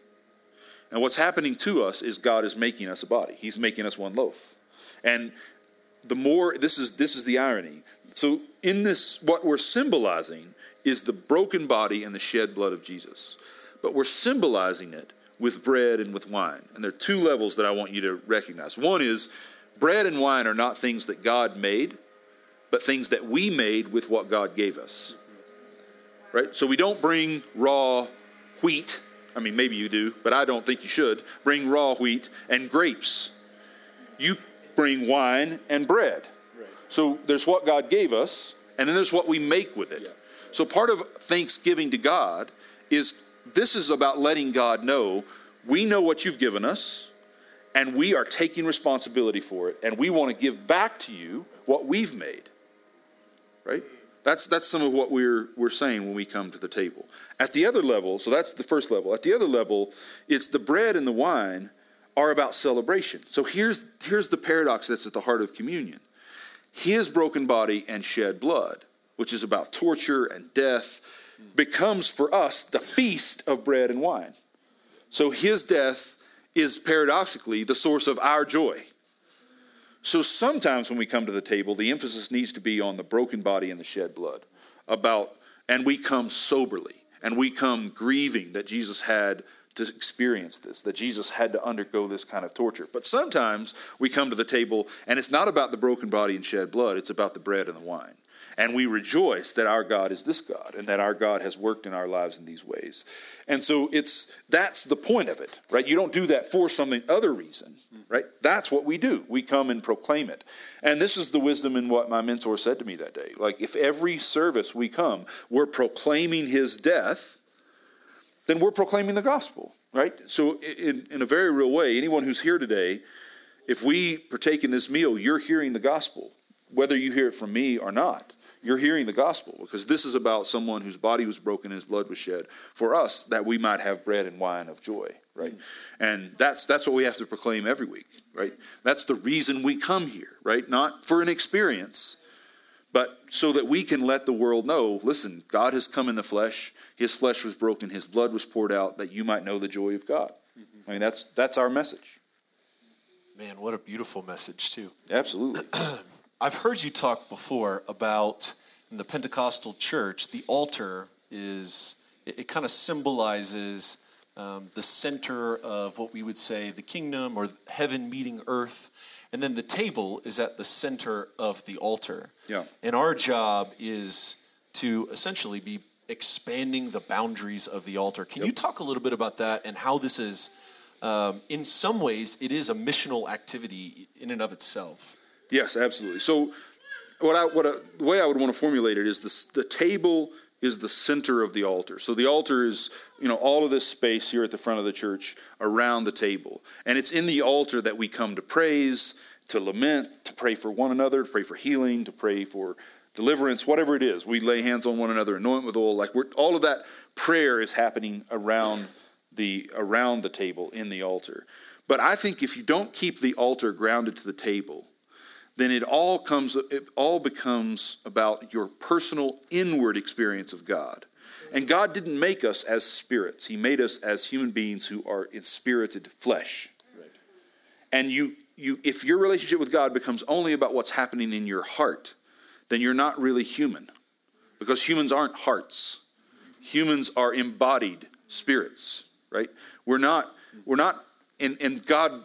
Speaker 2: And what's happening to us is God is making us a body. He's making us one loaf. And the more this is this is the irony. So in this what we're symbolizing is the broken body and the shed blood of Jesus. But we're symbolizing it with bread and with wine. And there are two levels that I want you to recognize. One is bread and wine are not things that God made, but things that we made with what God gave us. Right? So we don't bring raw wheat. I mean, maybe you do, but I don't think you should. Bring raw wheat and grapes. You bring wine and bread. So there's what God gave us, and then there's what we make with it. So part of thanksgiving to God is this is about letting God know we know what you've given us and we are taking responsibility for it and we want to give back to you what we've made. Right? That's, that's some of what we're, we're saying when we come to the table. At the other level, so that's the first level. At the other level, it's the bread and the wine are about celebration. So here's, here's the paradox that's at the heart of communion His broken body and shed blood, which is about torture and death becomes for us the feast of bread and wine. So his death is paradoxically the source of our joy. So sometimes when we come to the table, the emphasis needs to be on the broken body and the shed blood. About and we come soberly and we come grieving that Jesus had to experience this, that Jesus had to undergo this kind of torture. But sometimes we come to the table and it's not about the broken body and shed blood, it's about the bread and the wine. And we rejoice that our God is this God and that our God has worked in our lives in these ways. And so it's that's the point of it, right? You don't do that for some other reason, right? That's what we do. We come and proclaim it. And this is the wisdom in what my mentor said to me that day. Like if every service we come, we're proclaiming his death, then we're proclaiming the gospel, right? So in, in a very real way, anyone who's here today, if we partake in this meal, you're hearing the gospel, whether you hear it from me or not you're hearing the gospel because this is about someone whose body was broken and his blood was shed for us that we might have bread and wine of joy right? And that's that's what we have to proclaim every week right? That's the reason we come here right? Not for an experience but so that we can let the world know listen god has come in the flesh. His flesh was broken. His blood was poured out that you might know the joy of god. I mean that's that's our message.
Speaker 1: Man what a beautiful message too.
Speaker 2: Absolutely
Speaker 1: I've heard you talk before about in the Pentecostal church, the altar is, it, it kind of symbolizes um, the center of what we would say the kingdom or heaven meeting earth. And then the table is at the center of the altar.
Speaker 2: Yeah.
Speaker 1: And our job is to essentially be expanding the boundaries of the altar. Can yep. you talk a little bit about that and how this is, um, in some ways, it is a missional activity in and of itself?
Speaker 2: Yes, absolutely. So, what I, what I, the way I would want to formulate it is the, the table is the center of the altar. So the altar is, you know, all of this space here at the front of the church around the table. And it's in the altar that we come to praise, to lament, to pray for one another, to pray for healing, to pray for deliverance, whatever it is. We lay hands on one another, anoint with oil. Like we're, all of that prayer is happening around the around the table in the altar. But I think if you don't keep the altar grounded to the table, then it all comes it all becomes about your personal inward experience of God. And God didn't make us as spirits. He made us as human beings who are in spirited flesh. Right. And you you if your relationship with God becomes only about what's happening in your heart, then you're not really human. Because humans aren't hearts. Humans are embodied spirits, right? We're not we're not and, and God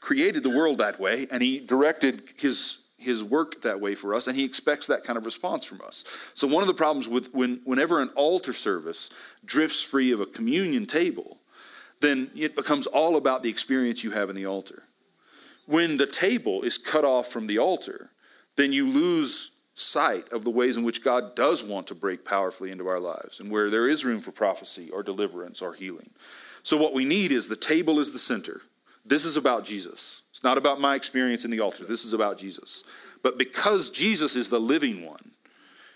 Speaker 2: created the world that way and he directed his his work that way for us and he expects that kind of response from us. So one of the problems with when whenever an altar service drifts free of a communion table then it becomes all about the experience you have in the altar. When the table is cut off from the altar then you lose sight of the ways in which God does want to break powerfully into our lives and where there is room for prophecy or deliverance or healing. So what we need is the table is the center this is about Jesus. It's not about my experience in the altar. This is about Jesus. But because Jesus is the living one,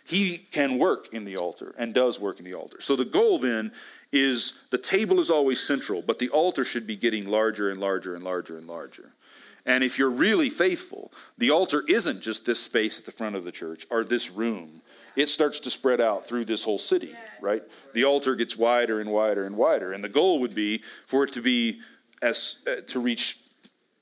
Speaker 2: he can work in the altar and does work in the altar. So the goal then is the table is always central, but the altar should be getting larger and larger and larger and larger. And if you're really faithful, the altar isn't just this space at the front of the church or this room. It starts to spread out through this whole city, right? The altar gets wider and wider and wider. And the goal would be for it to be as uh, to reach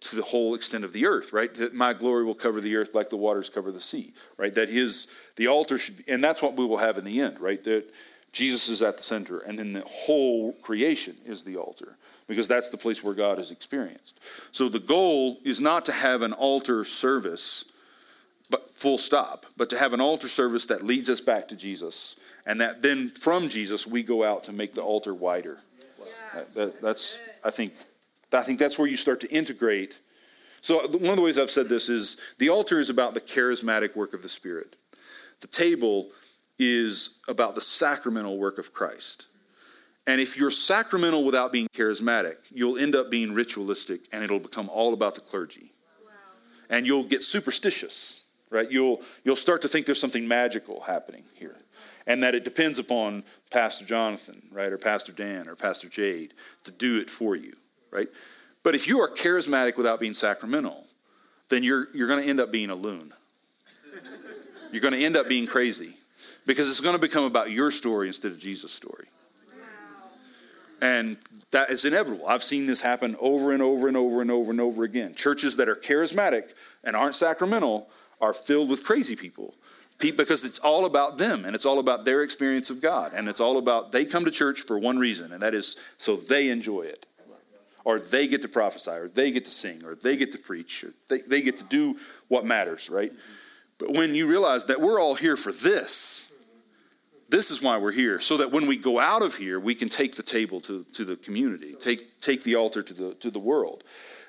Speaker 2: to the whole extent of the earth, right? That my glory will cover the earth like the waters cover the sea, right? That his the altar should be, and that's what we will have in the end, right? That Jesus is at the center, and then the whole creation is the altar because that's the place where God is experienced. So the goal is not to have an altar service, but full stop, but to have an altar service that leads us back to Jesus, and that then from Jesus we go out to make the altar wider. Yes. That, that's I think I think that's where you start to integrate. So one of the ways I've said this is the altar is about the charismatic work of the Spirit. The table is about the sacramental work of Christ. And if you're sacramental without being charismatic, you'll end up being ritualistic and it'll become all about the clergy. And you'll get superstitious, right? You'll, you'll start to think there's something magical happening here. And that it depends upon Pastor Jonathan, right, or Pastor Dan or Pastor Jade to do it for you, right? But if you are charismatic without being sacramental, then you're, you're going to end up being a loon. You're going to end up being crazy because it's going to become about your story instead of Jesus' story. And that is inevitable. I've seen this happen over and over and over and over and over again. Churches that are charismatic and aren't sacramental are filled with crazy people because it's all about them and it's all about their experience of God. And it's all about they come to church for one reason, and that is so they enjoy it. Or they get to prophesy, or they get to sing, or they get to preach, or they, they get to do what matters, right? But when you realize that we're all here for this, this is why we're here, so that when we go out of here, we can take the table to, to the community, take, take the altar to the, to the world.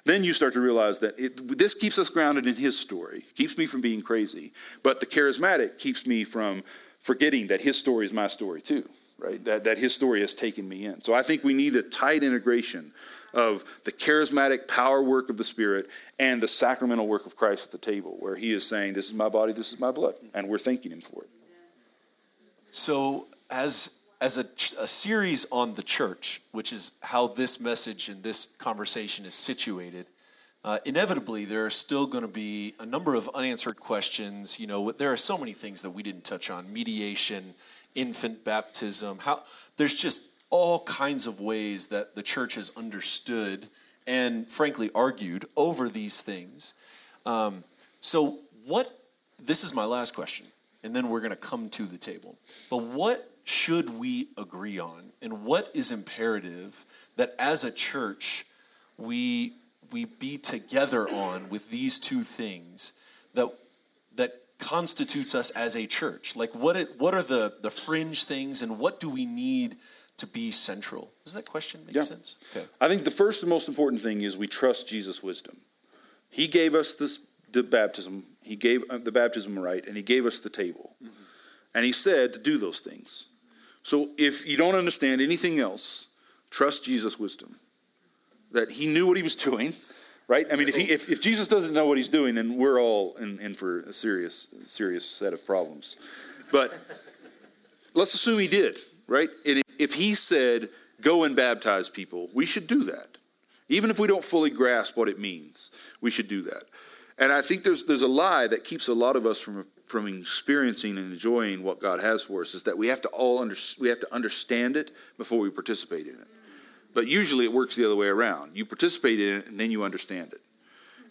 Speaker 2: Then you start to realize that it, this keeps us grounded in his story, keeps me from being crazy. But the charismatic keeps me from forgetting that his story is my story too, right? That, that his story has taken me in. So I think we need a tight integration of the charismatic power work of the Spirit and the sacramental work of Christ at the table, where he is saying, This is my body, this is my blood. And we're thanking him for it.
Speaker 1: So, as as a, a, series on the church, which is how this message and this conversation is situated, uh, inevitably there are still going to be a number of unanswered questions. You know, there are so many things that we didn't touch on: mediation, infant baptism. How there's just all kinds of ways that the church has understood and, frankly, argued over these things. Um, so, what? This is my last question and then we're going to come to the table. But what should we agree on? And what is imperative that as a church we we be together on with these two things that that constitutes us as a church? Like what it, what are the the fringe things and what do we need to be central? Does that question make yeah. sense?
Speaker 2: Okay. I think the first and most important thing is we trust Jesus' wisdom. He gave us this the baptism he gave uh, the baptism right, and he gave us the table. Mm-hmm. And he said to do those things. So if you don't understand anything else, trust Jesus' wisdom. That he knew what he was doing, right? I mean, if, he, if, if Jesus doesn't know what he's doing, then we're all in, in for a serious, serious set of problems. But let's assume he did, right? And if he said, go and baptize people, we should do that. Even if we don't fully grasp what it means, we should do that. And I think there's there's a lie that keeps a lot of us from from experiencing and enjoying what God has for us is that we have to all under, we have to understand it before we participate in it. But usually it works the other way around. You participate in it and then you understand it.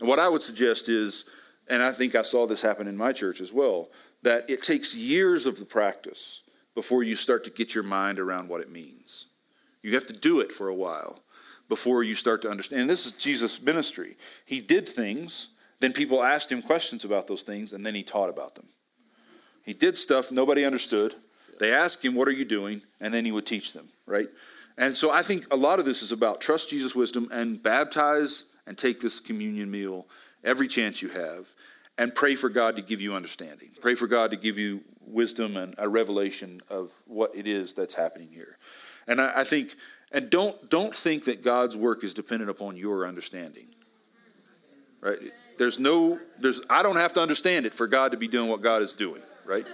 Speaker 2: And what I would suggest is, and I think I saw this happen in my church as well, that it takes years of the practice before you start to get your mind around what it means. You have to do it for a while before you start to understand. And this is Jesus' ministry. He did things then people asked him questions about those things, and then he taught about them. He did stuff nobody understood. They asked him, What are you doing? And then he would teach them, right? And so I think a lot of this is about trust Jesus' wisdom and baptize and take this communion meal every chance you have and pray for God to give you understanding. Pray for God to give you wisdom and a revelation of what it is that's happening here. And I, I think, and don't don't think that God's work is dependent upon your understanding. Right? There's no, there's, I don't have to understand it for God to be doing what God is doing, right?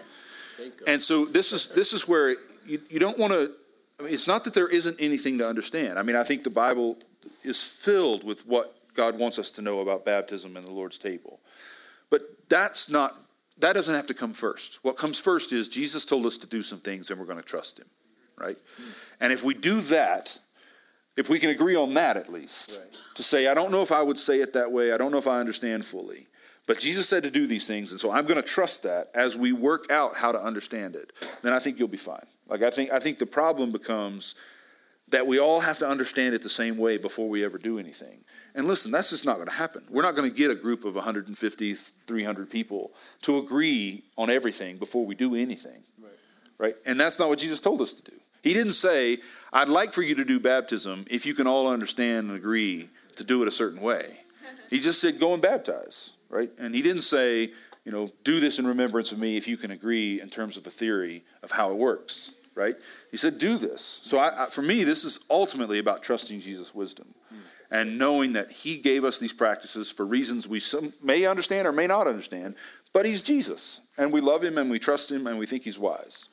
Speaker 2: And so this is this is where you, you don't want to. I mean, it's not that there isn't anything to understand. I mean, I think the Bible is filled with what God wants us to know about baptism and the Lord's table. But that's not that doesn't have to come first. What comes first is Jesus told us to do some things and we're going to trust him, right? Hmm. And if we do that, if we can agree on that at least, right. to say I don't know if I would say it that way, I don't know if I understand fully. But Jesus said to do these things, and so I'm going to trust that as we work out how to understand it. Then I think you'll be fine. Like I think I think the problem becomes that we all have to understand it the same way before we ever do anything. And listen, that's just not going to happen. We're not going to get a group of 150, 300 people to agree on everything before we do anything. Right. right? And that's not what Jesus told us to do. He didn't say, I'd like for you to do baptism if you can all understand and agree to do it a certain way. He just said, go and baptize, right? And he didn't say, you know, do this in remembrance of me if you can agree in terms of a theory of how it works, right? He said, do this. So I, I, for me, this is ultimately about trusting Jesus' wisdom hmm. And knowing that He gave us these practices for reasons we may understand or may not understand, but He's Jesus, and we love Him and we trust Him and we think He's wise.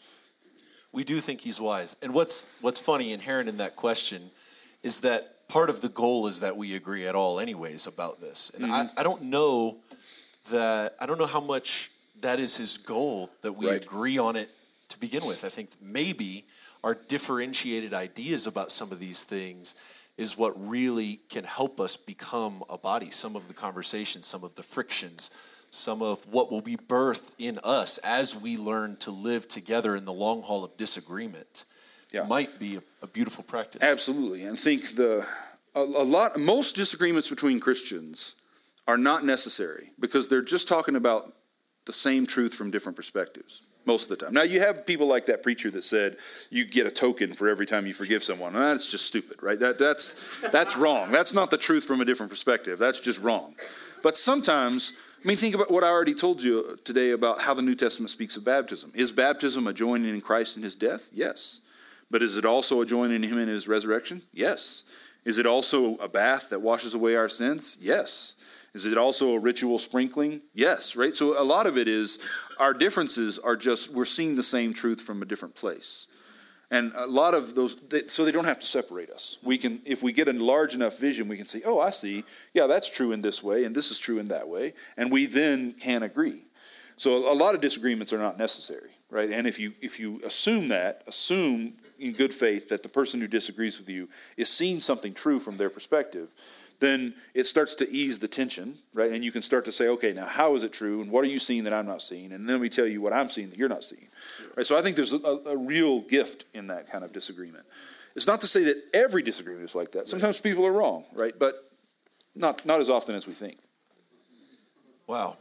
Speaker 1: We do think He's wise. And what's, what's funny, inherent in that question, is that part of the goal is that we agree at all, anyways, about this. And mm-hmm. I, I don't know that, I don't know how much that is His goal that we right. agree on it to begin with. I think maybe our differentiated ideas about some of these things is what really can help us become a body. Some of the conversations, some of the frictions, some of what will be birthed in us as we learn to live together in the long haul of disagreement yeah. might be a, a, beautiful practice.
Speaker 2: Absolutely. And think the a, a lot most disagreements between Christians are not necessary because they're just talking about the same truth from different perspectives most of the time. Now, you have people like that preacher that said you get a token for every time you forgive someone. And that's just stupid, right? That, that's, that's wrong. That's not the truth from a different perspective. That's just wrong. But sometimes, I mean, think about what I already told you today about how the New Testament speaks of baptism. Is baptism a joining in Christ in his death? Yes. But is it also a joining in him in his resurrection? Yes. Is it also a bath that washes away our sins? Yes. Is it also a ritual sprinkling? Yes, right? So a lot of it is our differences are just we're seeing the same truth from a different place. And a lot of those, so they don't have to separate us. We can, if we get a large enough vision, we can say, oh, I see. Yeah, that's true in this way, and this is true in that way. And we then can agree. So a lot of disagreements are not necessary, right? And if you, if you assume that, assume in good faith that the person who disagrees with you is seeing something true from their perspective, then it starts to ease the tension, right? And you can start to say, okay, now how is it true? And what are you seeing that I'm not seeing? And then we tell you what I'm seeing that you're not seeing. Right? So I think there's a, a real gift in that kind of disagreement. It's not to say that every disagreement is like that. Sometimes people are wrong, right? But not, not as often as we think.
Speaker 1: Wow.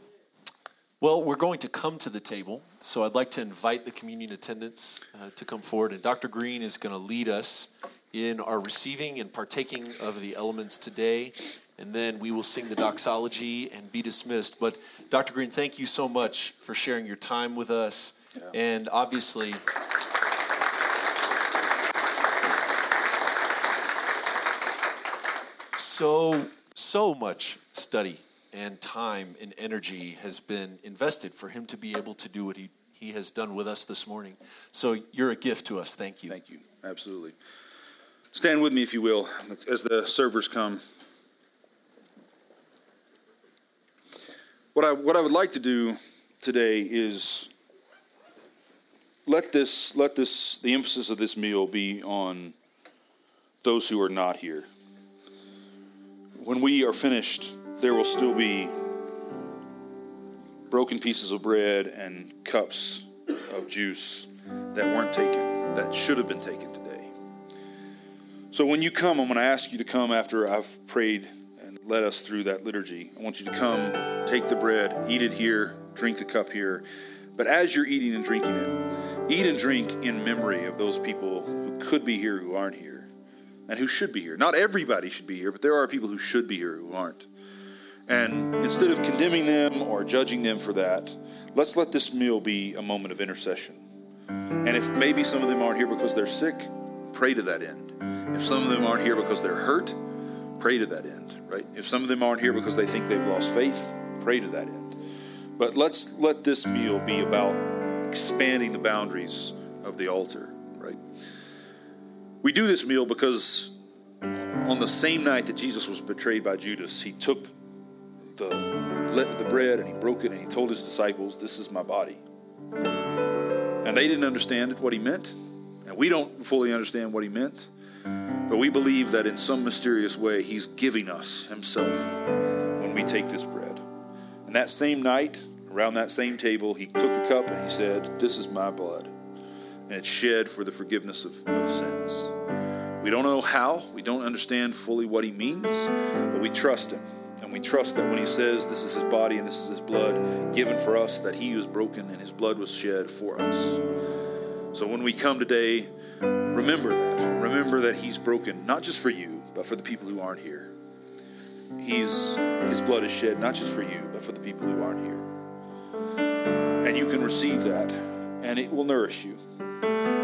Speaker 1: Well, we're going to come to the table, so I'd like to invite the communion attendants uh, to come forward, and Dr. Green is going to lead us in our receiving and partaking of the elements today. And then we will sing the doxology and be dismissed. But Dr. Green, thank you so much for sharing your time with us. Yeah. And obviously, so, so much study and time and energy has been invested for him to be able to do what he, he has done with us this morning. So you're a gift to us. Thank you.
Speaker 2: Thank you. Absolutely. Stand with me, if you will, as the servers come. What I, what I would like to do today is let this, let this, the emphasis of this meal be on those who are not here. When we are finished, there will still be broken pieces of bread and cups of juice that weren't taken, that should have been taken so when you come, I'm going to ask you to come after I've prayed and led us through that liturgy. I want you to come, take the bread, eat it here, drink the cup here. But as you're eating and drinking it, eat and drink in memory of those people who could be here who aren't here and who should be here. Not everybody should be here, but there are people who should be here who aren't. And instead of condemning them or judging them for that, let's let this meal be a moment of intercession. And if maybe some of them aren't here because they're sick, pray to that end. If some of them aren't here because they're hurt, pray to that end, right? If some of them aren't here because they think they've lost faith, pray to that end. But let's let this meal be about expanding the boundaries of the altar, right? We do this meal because on the same night that Jesus was betrayed by Judas, he took the, the bread and he broke it and he told his disciples, This is my body. And they didn't understand what he meant, and we don't fully understand what he meant. But we believe that in some mysterious way, He's giving us Himself when we take this bread. And that same night, around that same table, He took the cup and He said, This is my blood. And it's shed for the forgiveness of, of sins. We don't know how, we don't understand fully what He means, but we trust Him. And we trust that when He says this is His body and this is His blood given for us, that He was broken and His blood was shed for us. So when we come today, remember that remember that he's broken, not just for you, but for the people who aren't here. He's, his blood is shed not just for you, but for the people who aren't here. And you can receive that, and it will nourish you.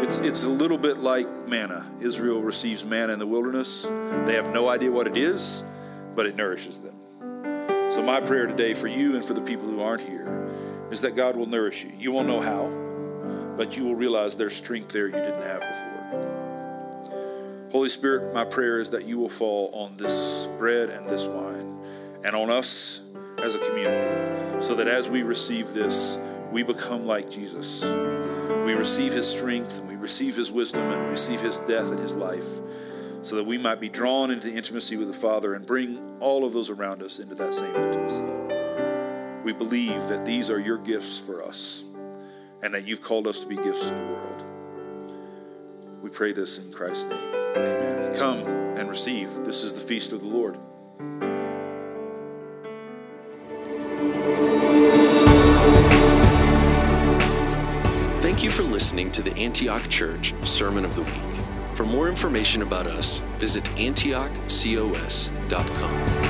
Speaker 2: It's, it's a little bit like manna. Israel receives manna in the wilderness. They have no idea what it is, but it nourishes them. So, my prayer today for you and for the people who aren't here is that God will nourish you. You won't know how, but you will realize there's strength there you didn't have before. Holy Spirit, my prayer is that you will fall on this bread and this wine and on us as a community so that as we receive this, we become like Jesus. We receive his strength and we receive his wisdom and we receive his death and his life so that we might be drawn into intimacy with the Father and bring all of those around us into that same intimacy. We believe that these are your gifts for us and that you've called us to be gifts to the world. We pray this in Christ's name. Amen. Come and receive. This is the feast of the Lord.
Speaker 1: Thank you for listening to the Antioch Church Sermon of the Week. For more information about us, visit antiochcos.com.